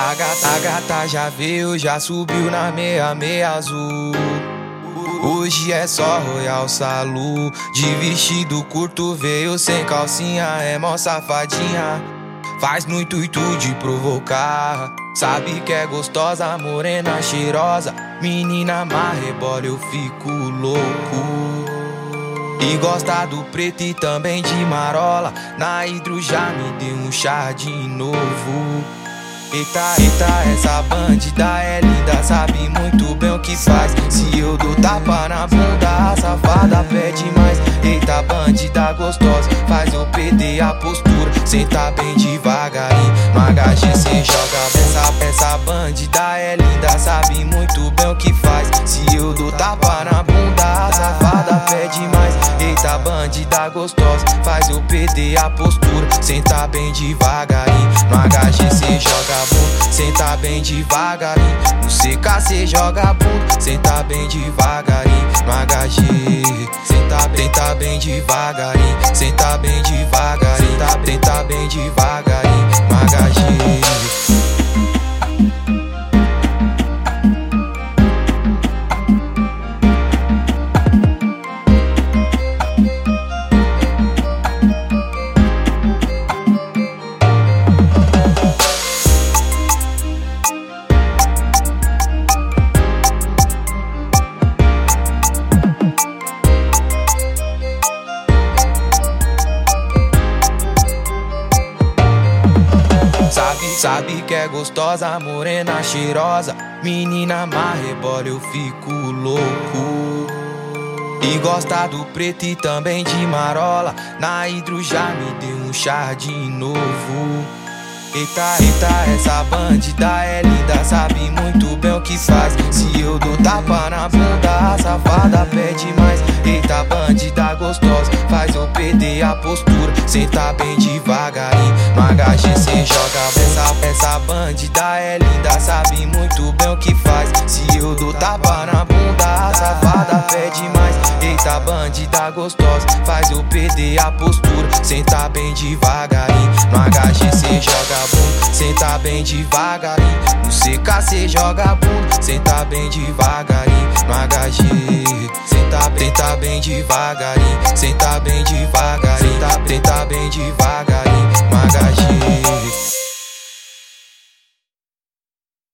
A gata, a gata já veio, já subiu na meia, meia azul. Hoje é só Royal Salu. De vestido curto veio sem calcinha, é mó safadinha. Faz no intuito de provocar. Sabe que é gostosa, morena, cheirosa. Menina marrebola, eu fico louco. E gosta do preto e também de marola. Na hidro já me deu um chá de novo. Eita, eita, essa bandida é linda, sabe muito bem o que faz. Se eu dou tapa na bunda, a safada pede mais. Eita, bandida gostosa, faz eu perder a postura. Senta bem devagarinho, no HG cê joga. Essa, essa bandida é linda, sabe muito bem o que faz. Bandida gostosa, faz eu perder a postura. Senta bem devagarinho, no HG cê joga bunda, senta bem devagarinho. No CK cê joga bunda, senta bem devagarinho. No HG, senta, tenta bem devagarinho, senta bem devagarinho, tenta bem devagarinho. No HG. Sabe, que é gostosa, morena, cheirosa. Menina marrebola, eu fico louco. E gosta do preto e também de marola. Na hidro já me deu um chá de novo. Eita, eita, essa bandida é linda, sabe muito bem o que faz. Se eu dou tapa na bunda, a safada pede mais. Eita, bandida gostosa, faz eu perder a postura. Senta bem devagarinho, no HG cê joga. Essa, bandida é linda, sabe muito bem o que faz. Se eu dou tapa na bunda, a safada pede mais. Eita, bandida gostosa, faz eu perder a postura. Senta bem devagarinho, no HG cê joga bunda, senta bem devagarinho. No CK cê joga bunda, senta bem devagarinho. No HG, senta, tenta bem devagarinho, senta bem devagarinho, tenta bem devagarinho. No HG.